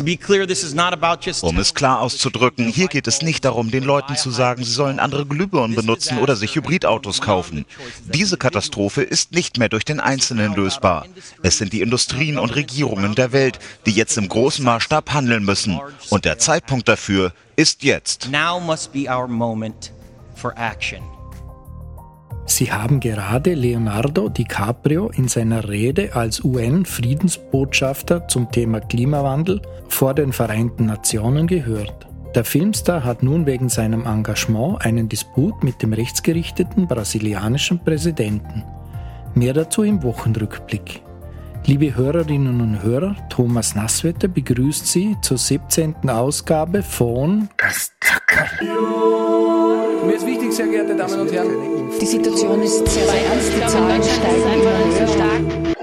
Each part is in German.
Um es klar auszudrücken, hier geht es nicht darum, den Leuten zu sagen, sie sollen andere Glühbirnen benutzen oder sich Hybridautos kaufen. Diese Katastrophe ist nicht mehr durch den Einzelnen lösbar. Es sind die Industrien und Regierungen der Welt, die jetzt im großen Maßstab handeln müssen. Und der Zeitpunkt dafür ist jetzt. Now must be our moment for action. Sie haben gerade Leonardo DiCaprio in seiner Rede als UN-Friedensbotschafter zum Thema Klimawandel vor den Vereinten Nationen gehört. Der Filmstar hat nun wegen seinem Engagement einen Disput mit dem rechtsgerichteten brasilianischen Präsidenten. Mehr dazu im Wochenrückblick. Liebe Hörerinnen und Hörer, Thomas Nasswetter begrüßt Sie zur 17. Ausgabe von Das Zackerl. Mir ist wichtig, sehr geehrte Damen und Herren, die Situation ist sehr, sehr ernst. Die Zahlen steigen immer. Stark.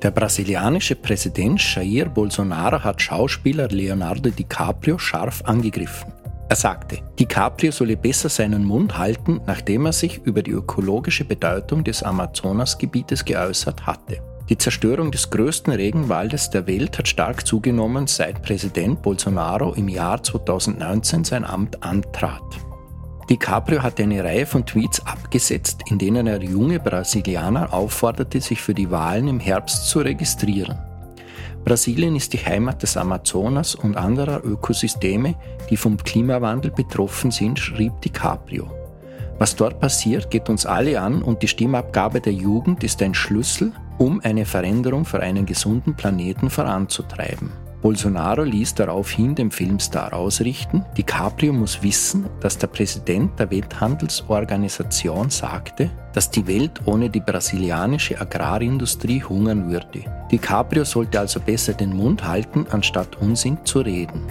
Der brasilianische Präsident Jair Bolsonaro hat Schauspieler Leonardo DiCaprio scharf angegriffen. Er sagte, DiCaprio solle besser seinen Mund halten, nachdem er sich über die ökologische Bedeutung des Amazonasgebietes geäußert hatte. Die Zerstörung des größten Regenwaldes der Welt hat stark zugenommen, seit Präsident Bolsonaro im Jahr 2019 sein Amt antrat. DiCaprio hatte eine Reihe von Tweets abgesetzt, in denen er junge Brasilianer aufforderte, sich für die Wahlen im Herbst zu registrieren. Brasilien ist die Heimat des Amazonas und anderer Ökosysteme, die vom Klimawandel betroffen sind, schrieb DiCaprio. Was dort passiert, geht uns alle an und die Stimmabgabe der Jugend ist ein Schlüssel, um eine Veränderung für einen gesunden Planeten voranzutreiben. Bolsonaro ließ daraufhin dem Filmstar ausrichten, DiCaprio muss wissen, dass der Präsident der Welthandelsorganisation sagte, dass die Welt ohne die brasilianische Agrarindustrie hungern würde. DiCaprio sollte also besser den Mund halten, anstatt Unsinn zu reden.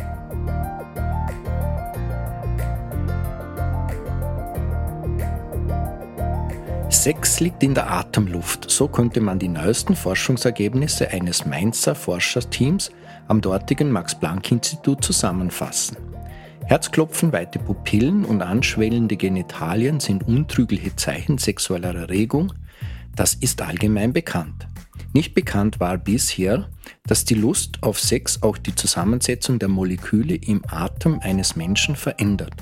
Sex liegt in der Atemluft. So könnte man die neuesten Forschungsergebnisse eines Mainzer Forscherteams am dortigen Max-Planck-Institut zusammenfassen. Herzklopfen, weite Pupillen und anschwellende Genitalien sind untrügliche Zeichen sexueller Erregung. Das ist allgemein bekannt. Nicht bekannt war bisher, dass die Lust auf Sex auch die Zusammensetzung der Moleküle im Atem eines Menschen verändert.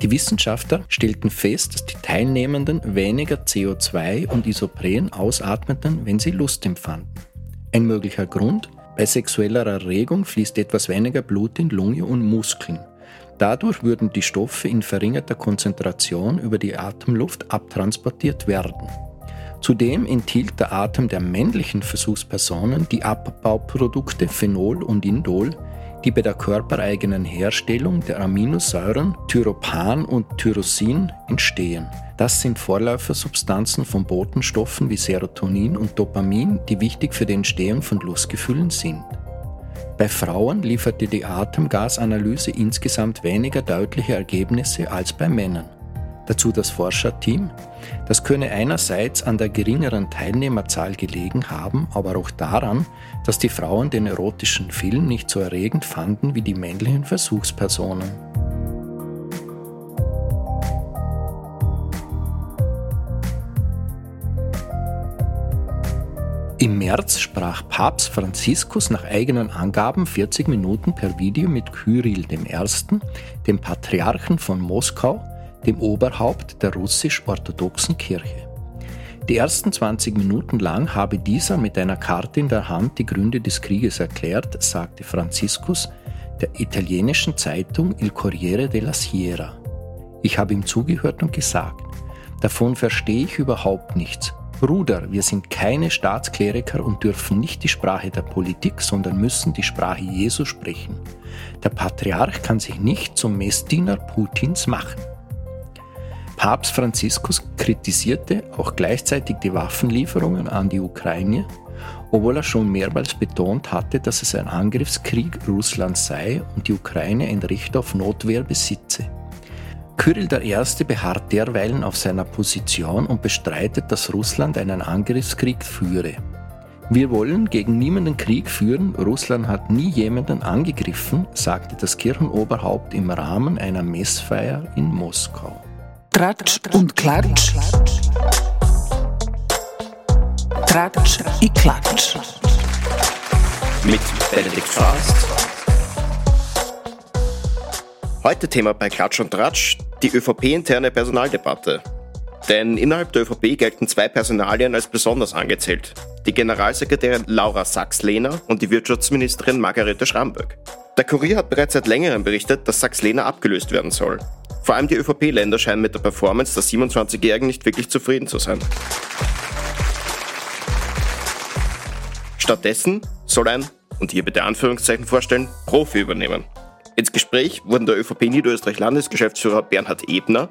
Die Wissenschaftler stellten fest, dass die Teilnehmenden weniger CO2 und Isopren ausatmeten, wenn sie Lust empfanden. Ein möglicher Grund, bei sexueller Erregung fließt etwas weniger Blut in Lunge und Muskeln. Dadurch würden die Stoffe in verringerter Konzentration über die Atemluft abtransportiert werden. Zudem enthielt der Atem der männlichen Versuchspersonen die Abbauprodukte Phenol und Indol, die bei der körpereigenen Herstellung der Aminosäuren Thyropan und Tyrosin entstehen. Das sind Vorläufersubstanzen von Botenstoffen wie Serotonin und Dopamin, die wichtig für die Entstehung von Lustgefühlen sind. Bei Frauen lieferte die Atemgasanalyse insgesamt weniger deutliche Ergebnisse als bei Männern. Dazu das Forscherteam. Das könne einerseits an der geringeren Teilnehmerzahl gelegen haben, aber auch daran, dass die Frauen den erotischen Film nicht so erregend fanden wie die männlichen Versuchspersonen. Im März sprach Papst Franziskus nach eigenen Angaben 40 Minuten per Video mit Kyrill I., dem Patriarchen von Moskau, dem Oberhaupt der russisch-orthodoxen Kirche. Die ersten 20 Minuten lang habe dieser mit einer Karte in der Hand die Gründe des Krieges erklärt, sagte Franziskus der italienischen Zeitung Il Corriere della Sierra. Ich habe ihm zugehört und gesagt, davon verstehe ich überhaupt nichts. Bruder, wir sind keine Staatskleriker und dürfen nicht die Sprache der Politik, sondern müssen die Sprache Jesu sprechen. Der Patriarch kann sich nicht zum Messdiener Putins machen. Papst Franziskus kritisierte auch gleichzeitig die Waffenlieferungen an die Ukraine, obwohl er schon mehrmals betont hatte, dass es ein Angriffskrieg Russlands sei und die Ukraine ein Recht auf Notwehr besitze. Kyrill I. beharrt derweilen auf seiner Position und bestreitet, dass Russland einen Angriffskrieg führe. Wir wollen gegen niemanden Krieg führen, Russland hat nie jemanden angegriffen, sagte das Kirchenoberhaupt im Rahmen einer Messfeier in Moskau. Tratsch und Klatsch. Tratsch i Klatsch. Mit Benedikt Fast. Heute Thema bei Klatsch und Tratsch, die ÖVP-interne Personaldebatte. Denn innerhalb der ÖVP gelten zwei Personalien als besonders angezählt. Die Generalsekretärin Laura Sachs-Lehner und die Wirtschaftsministerin Margarete Schramböck. Der Kurier hat bereits seit längerem berichtet, dass Sachs-Lehner abgelöst werden soll. Vor allem die ÖVP-Länder scheinen mit der Performance der 27-Jährigen nicht wirklich zufrieden zu sein. Stattdessen soll ein, und hier bitte Anführungszeichen vorstellen, Profi übernehmen. Ins Gespräch wurden der ÖVP Niederösterreich Landesgeschäftsführer Bernhard Ebner,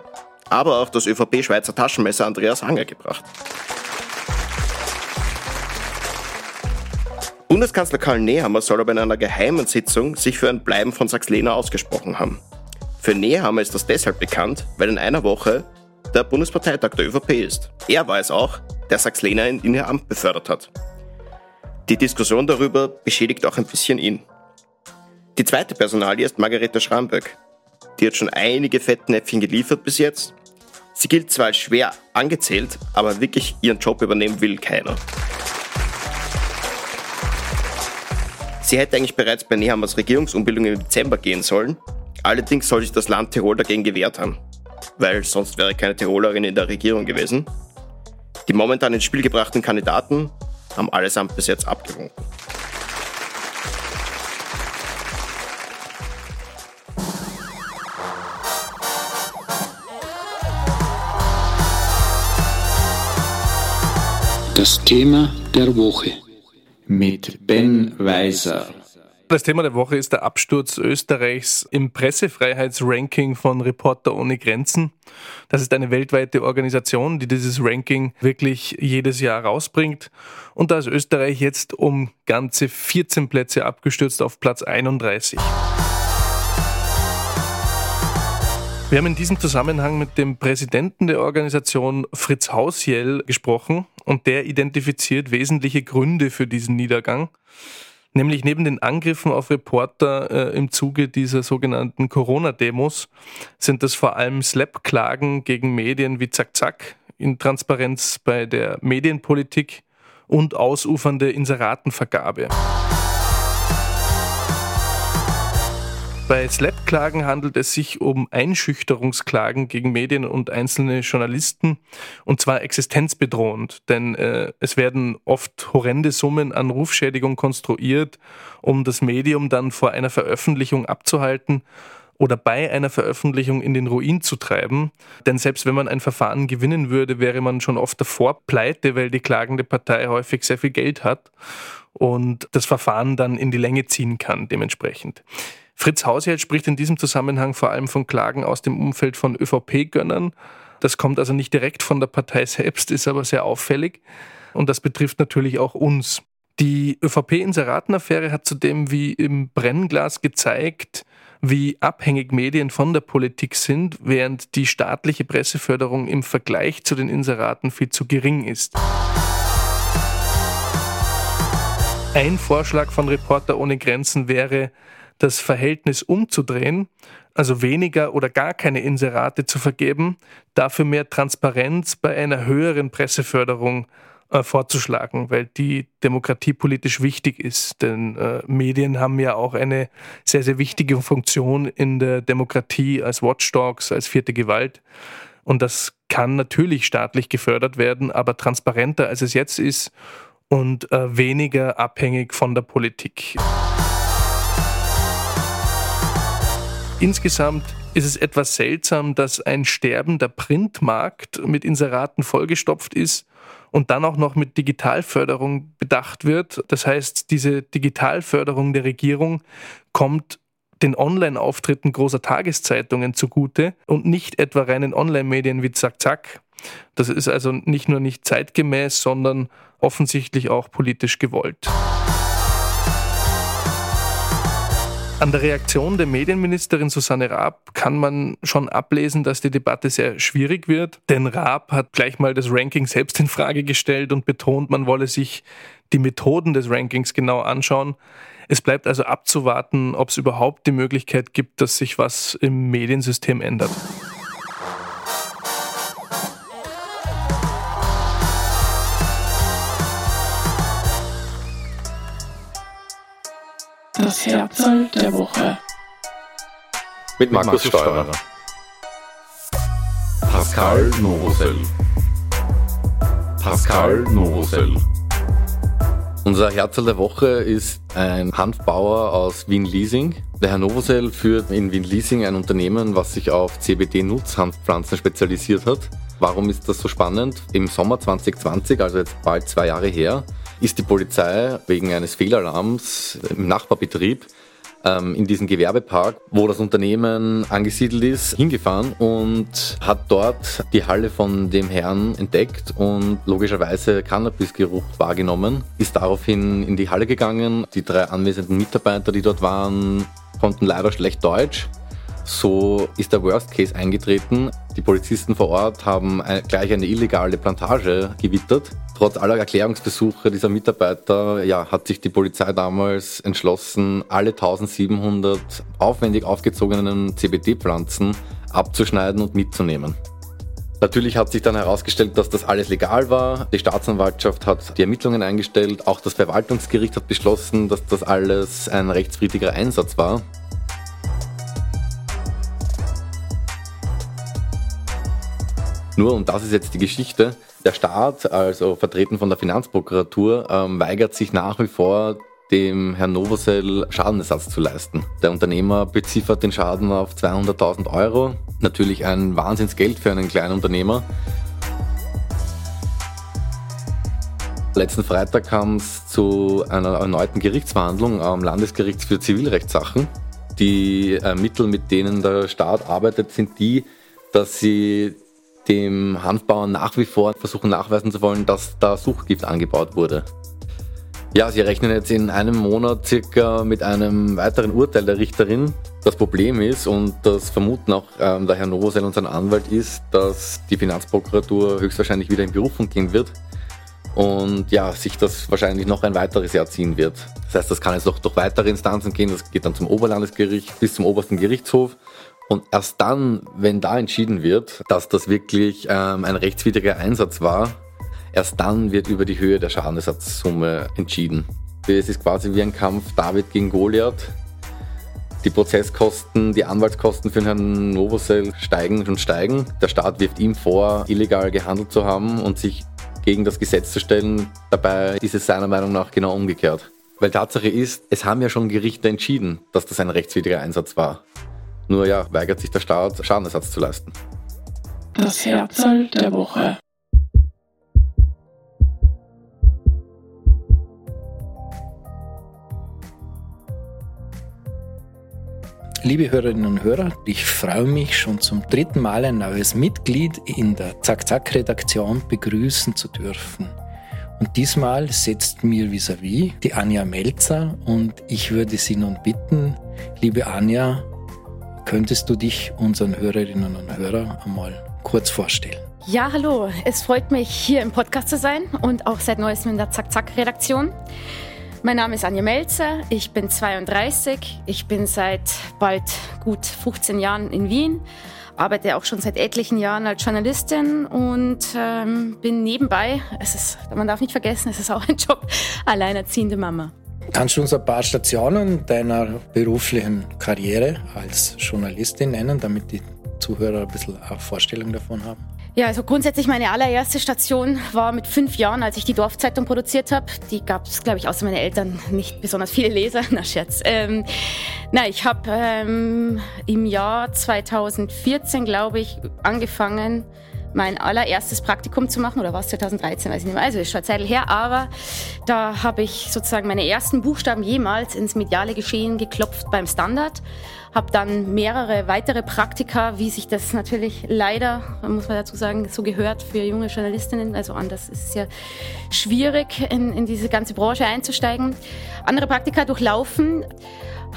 aber auch das ÖVP Schweizer Taschenmesser Andreas Hanger gebracht. Bundeskanzler Karl Nehammer soll aber in einer geheimen Sitzung sich für ein Bleiben von Sachs-Lehner ausgesprochen haben. Für Nehammer ist das deshalb bekannt, weil in einer Woche der Bundesparteitag der ÖVP ist. Er war es auch, der Sachs-Lehner in ihr Amt befördert hat. Die Diskussion darüber beschädigt auch ein bisschen ihn. Die zweite Personalie ist Margarete Schramböck. Die hat schon einige Fettnäpfchen geliefert bis jetzt. Sie gilt zwar als schwer angezählt, aber wirklich ihren Job übernehmen will keiner. Sie hätte eigentlich bereits bei Nehammers Regierungsumbildung im Dezember gehen sollen. Allerdings soll sich das Land Tirol dagegen gewehrt haben, weil sonst wäre keine Tirolerin in der Regierung gewesen. Die momentan ins Spiel gebrachten Kandidaten haben allesamt bis jetzt abgewunken. Das Thema der Woche mit Ben Weiser. Das Thema der Woche ist der Absturz Österreichs im Pressefreiheitsranking von Reporter ohne Grenzen. Das ist eine weltweite Organisation, die dieses Ranking wirklich jedes Jahr rausbringt. Und da ist Österreich jetzt um ganze 14 Plätze abgestürzt auf Platz 31. Wir haben in diesem Zusammenhang mit dem Präsidenten der Organisation Fritz Hausjell gesprochen und der identifiziert wesentliche Gründe für diesen Niedergang. Nämlich neben den Angriffen auf Reporter äh, im Zuge dieser sogenannten Corona-Demos sind das vor allem Slap-Klagen gegen Medien wie Zack Zack, Intransparenz bei der Medienpolitik und ausufernde Inseratenvergabe. Bei Slap-Klagen handelt es sich um Einschüchterungsklagen gegen Medien und einzelne Journalisten und zwar existenzbedrohend, denn äh, es werden oft horrende Summen an Rufschädigung konstruiert, um das Medium dann vor einer Veröffentlichung abzuhalten oder bei einer Veröffentlichung in den Ruin zu treiben. Denn selbst wenn man ein Verfahren gewinnen würde, wäre man schon oft davor pleite, weil die klagende Partei häufig sehr viel Geld hat und das Verfahren dann in die Länge ziehen kann dementsprechend. Fritz Hausjeld spricht in diesem Zusammenhang vor allem von Klagen aus dem Umfeld von ÖVP-Gönnern. Das kommt also nicht direkt von der Partei selbst, ist aber sehr auffällig. Und das betrifft natürlich auch uns. Die ÖVP-Inseratenaffäre hat zudem wie im Brennglas gezeigt, wie abhängig Medien von der Politik sind, während die staatliche Presseförderung im Vergleich zu den Inseraten viel zu gering ist. Ein Vorschlag von Reporter ohne Grenzen wäre, das Verhältnis umzudrehen, also weniger oder gar keine Inserate zu vergeben, dafür mehr Transparenz bei einer höheren Presseförderung äh, vorzuschlagen, weil die demokratiepolitisch wichtig ist. Denn äh, Medien haben ja auch eine sehr, sehr wichtige Funktion in der Demokratie als Watchdogs, als vierte Gewalt. Und das kann natürlich staatlich gefördert werden, aber transparenter als es jetzt ist und äh, weniger abhängig von der Politik. Insgesamt ist es etwas seltsam, dass ein sterbender Printmarkt mit Inseraten vollgestopft ist und dann auch noch mit Digitalförderung bedacht wird. Das heißt, diese Digitalförderung der Regierung kommt den Online-Auftritten großer Tageszeitungen zugute und nicht etwa reinen Online-Medien wie Zack Zack. Das ist also nicht nur nicht zeitgemäß, sondern offensichtlich auch politisch gewollt. An der Reaktion der Medienministerin Susanne Raab kann man schon ablesen, dass die Debatte sehr schwierig wird. Denn Raab hat gleich mal das Ranking selbst in Frage gestellt und betont, man wolle sich die Methoden des Rankings genau anschauen. Es bleibt also abzuwarten, ob es überhaupt die Möglichkeit gibt, dass sich was im Mediensystem ändert. Das Herzl der Woche. Mit Markus Steurer. Pascal Novosel. Pascal Novosel. Unser Herzl der Woche ist ein Hanfbauer aus Wien Leasing. Der Herr Novosel führt in Wien Leasing ein Unternehmen, was sich auf CBD-Nutzhanfpflanzen spezialisiert hat. Warum ist das so spannend? Im Sommer 2020, also jetzt bald zwei Jahre her, ist die Polizei wegen eines Fehlalarms im Nachbarbetrieb ähm, in diesen Gewerbepark, wo das Unternehmen angesiedelt ist, hingefahren und hat dort die Halle von dem Herrn entdeckt und logischerweise Cannabisgeruch wahrgenommen, ist daraufhin in die Halle gegangen. Die drei anwesenden Mitarbeiter, die dort waren, konnten leider schlecht Deutsch so ist der Worst Case eingetreten. Die Polizisten vor Ort haben gleich eine illegale Plantage gewittert. Trotz aller Erklärungsversuche dieser Mitarbeiter ja, hat sich die Polizei damals entschlossen, alle 1700 aufwendig aufgezogenen CBD-Pflanzen abzuschneiden und mitzunehmen. Natürlich hat sich dann herausgestellt, dass das alles legal war. Die Staatsanwaltschaft hat die Ermittlungen eingestellt. Auch das Verwaltungsgericht hat beschlossen, dass das alles ein rechtswidriger Einsatz war. Nur, und das ist jetzt die Geschichte, der Staat, also vertreten von der Finanzprokuratur, ähm, weigert sich nach wie vor, dem Herrn Novosel Schadenersatz zu leisten. Der Unternehmer beziffert den Schaden auf 200.000 Euro. Natürlich ein Wahnsinnsgeld für einen kleinen Unternehmer. Letzten Freitag kam es zu einer erneuten Gerichtsverhandlung am Landesgericht für Zivilrechtssachen. Die äh, Mittel, mit denen der Staat arbeitet, sind die, dass sie dem Hanfbauern nach wie vor versuchen nachweisen zu wollen, dass da Suchgift angebaut wurde. Ja, sie rechnen jetzt in einem Monat circa mit einem weiteren Urteil der Richterin. Das Problem ist, und das vermuten auch ähm, der Herr Novosel und sein Anwalt ist, dass die Finanzprokuratur höchstwahrscheinlich wieder in Berufung gehen wird und ja, sich das wahrscheinlich noch ein weiteres Jahr ziehen wird. Das heißt, das kann jetzt noch durch weitere Instanzen gehen, das geht dann zum Oberlandesgericht bis zum obersten Gerichtshof und erst dann, wenn da entschieden wird, dass das wirklich ähm, ein rechtswidriger Einsatz war, erst dann wird über die Höhe der Schadenersatzsumme entschieden. Es ist quasi wie ein Kampf David gegen Goliath. Die Prozesskosten, die Anwaltskosten für Herrn Novosel steigen und steigen. Der Staat wirft ihm vor, illegal gehandelt zu haben und sich gegen das Gesetz zu stellen. Dabei ist es seiner Meinung nach genau umgekehrt. Weil Tatsache ist, es haben ja schon Gerichte entschieden, dass das ein rechtswidriger Einsatz war. Nur ja, weigert sich der Staat, Schadenersatz zu leisten. Das Herzl der Woche. Liebe Hörerinnen und Hörer, ich freue mich schon zum dritten Mal ein neues Mitglied in der Zack-Zack-Redaktion begrüßen zu dürfen. Und diesmal setzt mir vis-à-vis -vis die Anja Melzer und ich würde Sie nun bitten, liebe Anja, Könntest du dich unseren Hörerinnen und Hörern einmal kurz vorstellen? Ja, hallo. Es freut mich, hier im Podcast zu sein und auch seit neuestem in der Zack-Zack-Redaktion. Mein Name ist Anja Melzer, ich bin 32, ich bin seit bald gut 15 Jahren in Wien, arbeite auch schon seit etlichen Jahren als Journalistin und ähm, bin nebenbei, es ist, man darf nicht vergessen, es ist auch ein Job, alleinerziehende Mama. Kannst du uns ein paar Stationen deiner beruflichen Karriere als Journalistin nennen, damit die Zuhörer ein bisschen eine Vorstellung davon haben? Ja, also grundsätzlich meine allererste Station war mit fünf Jahren, als ich die Dorfzeitung produziert habe. Die gab es, glaube ich, außer meine Eltern nicht besonders viele Leser. Na, Scherz. Ähm, na, ich habe ähm, im Jahr 2014, glaube ich, angefangen, mein allererstes Praktikum zu machen, oder war es 2013, weiß ich nicht mehr, also ist schon eine Zeit her, aber da habe ich sozusagen meine ersten Buchstaben jemals ins mediale Geschehen geklopft beim Standard, habe dann mehrere weitere Praktika, wie sich das natürlich leider, muss man dazu sagen, so gehört für junge Journalistinnen, also anders ist es ja schwierig, in, in diese ganze Branche einzusteigen, andere Praktika durchlaufen,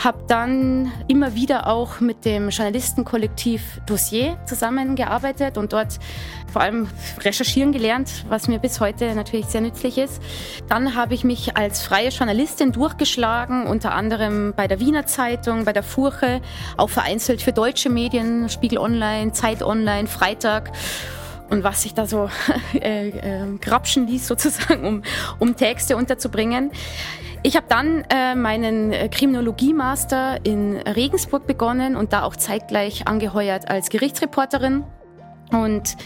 habe dann immer wieder auch mit dem Journalistenkollektiv Dossier zusammengearbeitet und dort vor allem recherchieren gelernt, was mir bis heute natürlich sehr nützlich ist. Dann habe ich mich als freie Journalistin durchgeschlagen, unter anderem bei der Wiener Zeitung, bei der Furche, auch vereinzelt für deutsche Medien, Spiegel Online, Zeit Online, Freitag und was sich da so äh, äh, grapschen ließ sozusagen, um, um Texte unterzubringen. Ich habe dann äh, meinen Kriminologie-Master in Regensburg begonnen und da auch zeitgleich angeheuert als Gerichtsreporterin. Und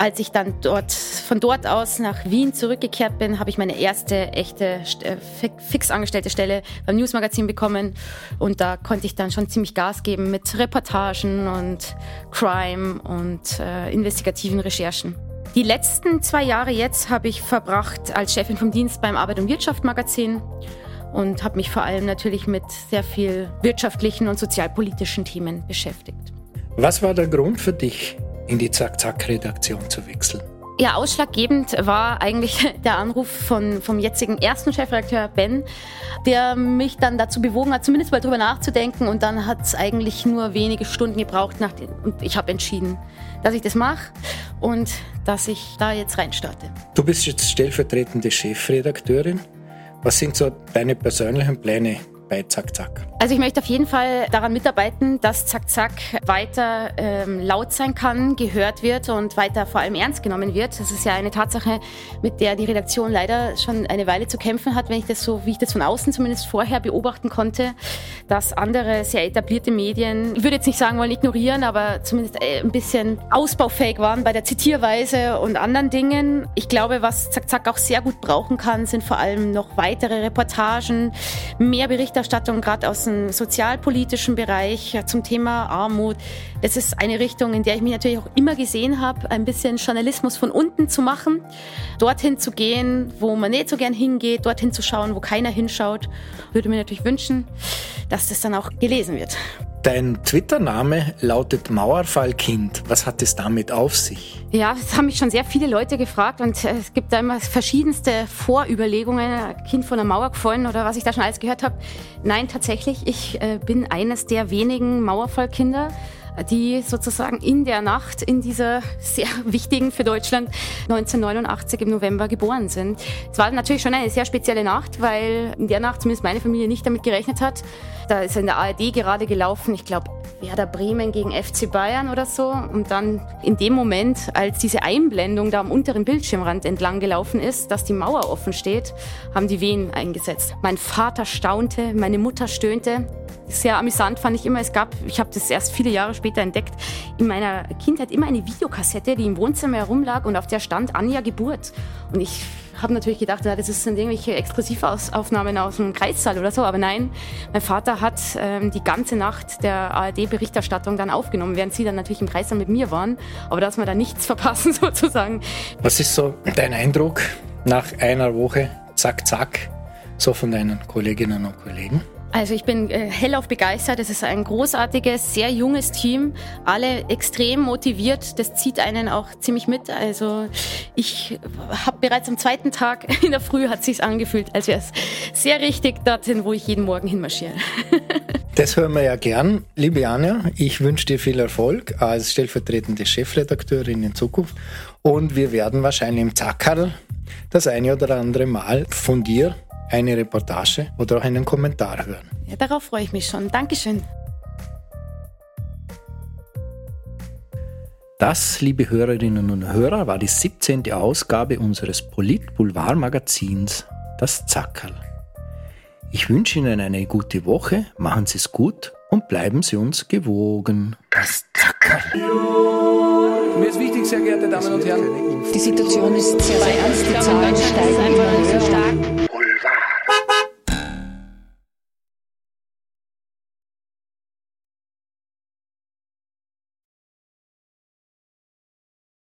als ich dann dort, von dort aus nach Wien zurückgekehrt bin, habe ich meine erste echte äh, fix angestellte Stelle beim Newsmagazin bekommen. Und da konnte ich dann schon ziemlich Gas geben mit Reportagen und Crime und äh, investigativen Recherchen. Die letzten zwei Jahre jetzt habe ich verbracht als Chefin vom Dienst beim Arbeit und Wirtschaft Magazin und habe mich vor allem natürlich mit sehr viel wirtschaftlichen und sozialpolitischen Themen beschäftigt. Was war der Grund für dich, in die Zack-Zack-Redaktion zu wechseln? Ja, ausschlaggebend war eigentlich der Anruf von, vom jetzigen ersten Chefredakteur Ben, der mich dann dazu bewogen hat, zumindest mal drüber nachzudenken. Und dann hat es eigentlich nur wenige Stunden gebraucht. Nach den, und ich habe entschieden, dass ich das mache und dass ich da jetzt reinstarte. Du bist jetzt stellvertretende Chefredakteurin. Was sind so deine persönlichen Pläne bei Zack Zack? Also ich möchte auf jeden Fall daran mitarbeiten, dass Zack Zack weiter ähm, laut sein kann, gehört wird und weiter vor allem ernst genommen wird. Das ist ja eine Tatsache, mit der die Redaktion leider schon eine Weile zu kämpfen hat, wenn ich das so, wie ich das von außen zumindest vorher beobachten konnte, dass andere sehr etablierte Medien, ich würde jetzt nicht sagen wollen ignorieren, aber zumindest äh, ein bisschen ausbaufähig waren bei der Zitierweise und anderen Dingen. Ich glaube, was Zack Zack auch sehr gut brauchen kann, sind vor allem noch weitere Reportagen, mehr Berichte Berichterstattung, gerade aus dem sozialpolitischen Bereich zum Thema Armut. Das ist eine Richtung, in der ich mich natürlich auch immer gesehen habe, ein bisschen Journalismus von unten zu machen, dorthin zu gehen, wo man nicht so gern hingeht, dorthin zu schauen, wo keiner hinschaut. Würde mir natürlich wünschen, dass das dann auch gelesen wird. Dein Twitter-Name lautet Mauerfallkind. Was hat es damit auf sich? Ja, das haben mich schon sehr viele Leute gefragt und äh, es gibt da immer verschiedenste Vorüberlegungen. Kind von der Mauer gefallen oder was ich da schon alles gehört habe. Nein, tatsächlich, ich äh, bin eines der wenigen Mauerfallkinder die sozusagen in der Nacht, in dieser sehr wichtigen für Deutschland 1989 im November geboren sind. Es war natürlich schon eine sehr spezielle Nacht, weil in der Nacht zumindest meine Familie nicht damit gerechnet hat. Da ist in der ARD gerade gelaufen, ich glaube, Werder Bremen gegen FC Bayern oder so. Und dann in dem Moment, als diese Einblendung da am unteren Bildschirmrand entlang gelaufen ist, dass die Mauer offen steht, haben die Wehen eingesetzt. Mein Vater staunte, meine Mutter stöhnte sehr amüsant fand ich immer, es gab, ich habe das erst viele Jahre später entdeckt, in meiner Kindheit immer eine Videokassette, die im Wohnzimmer herumlag und auf der stand Anja Geburt. Und ich habe natürlich gedacht, das sind irgendwelche Exklusivaufnahmen aus dem Kreissaal oder so, aber nein, mein Vater hat ähm, die ganze Nacht der ARD-Berichterstattung dann aufgenommen, während sie dann natürlich im Kreissaal mit mir waren, aber dass wir da nichts verpassen sozusagen. Was ist so dein Eindruck nach einer Woche, zack, zack, so von deinen Kolleginnen und Kollegen? Also ich bin äh, hellauf begeistert. Es ist ein großartiges, sehr junges Team. Alle extrem motiviert. Das zieht einen auch ziemlich mit. Also ich habe bereits am zweiten Tag in der Früh hat sich's angefühlt, als wäre es sehr richtig dorthin, wo ich jeden Morgen hinmarschiere. Das hören wir ja gern. Liebe Anja, ich wünsche dir viel Erfolg als stellvertretende Chefredakteurin in Zukunft. Und wir werden wahrscheinlich im Zackerl das eine oder andere Mal von dir eine Reportage oder auch einen Kommentar hören. Ja, darauf freue ich mich schon. Dankeschön. Das, liebe Hörerinnen und Hörer, war die 17. Ausgabe unseres Polit-Boulevard-Magazins Das Zackerl. Ich wünsche Ihnen eine gute Woche, machen Sie es gut und bleiben Sie uns gewogen. Das Zackerl. Mir ist wichtig, sehr geehrte Damen und Herren. Die Situation ist sehr, sehr ernst, die Zahlen steigen immer höher.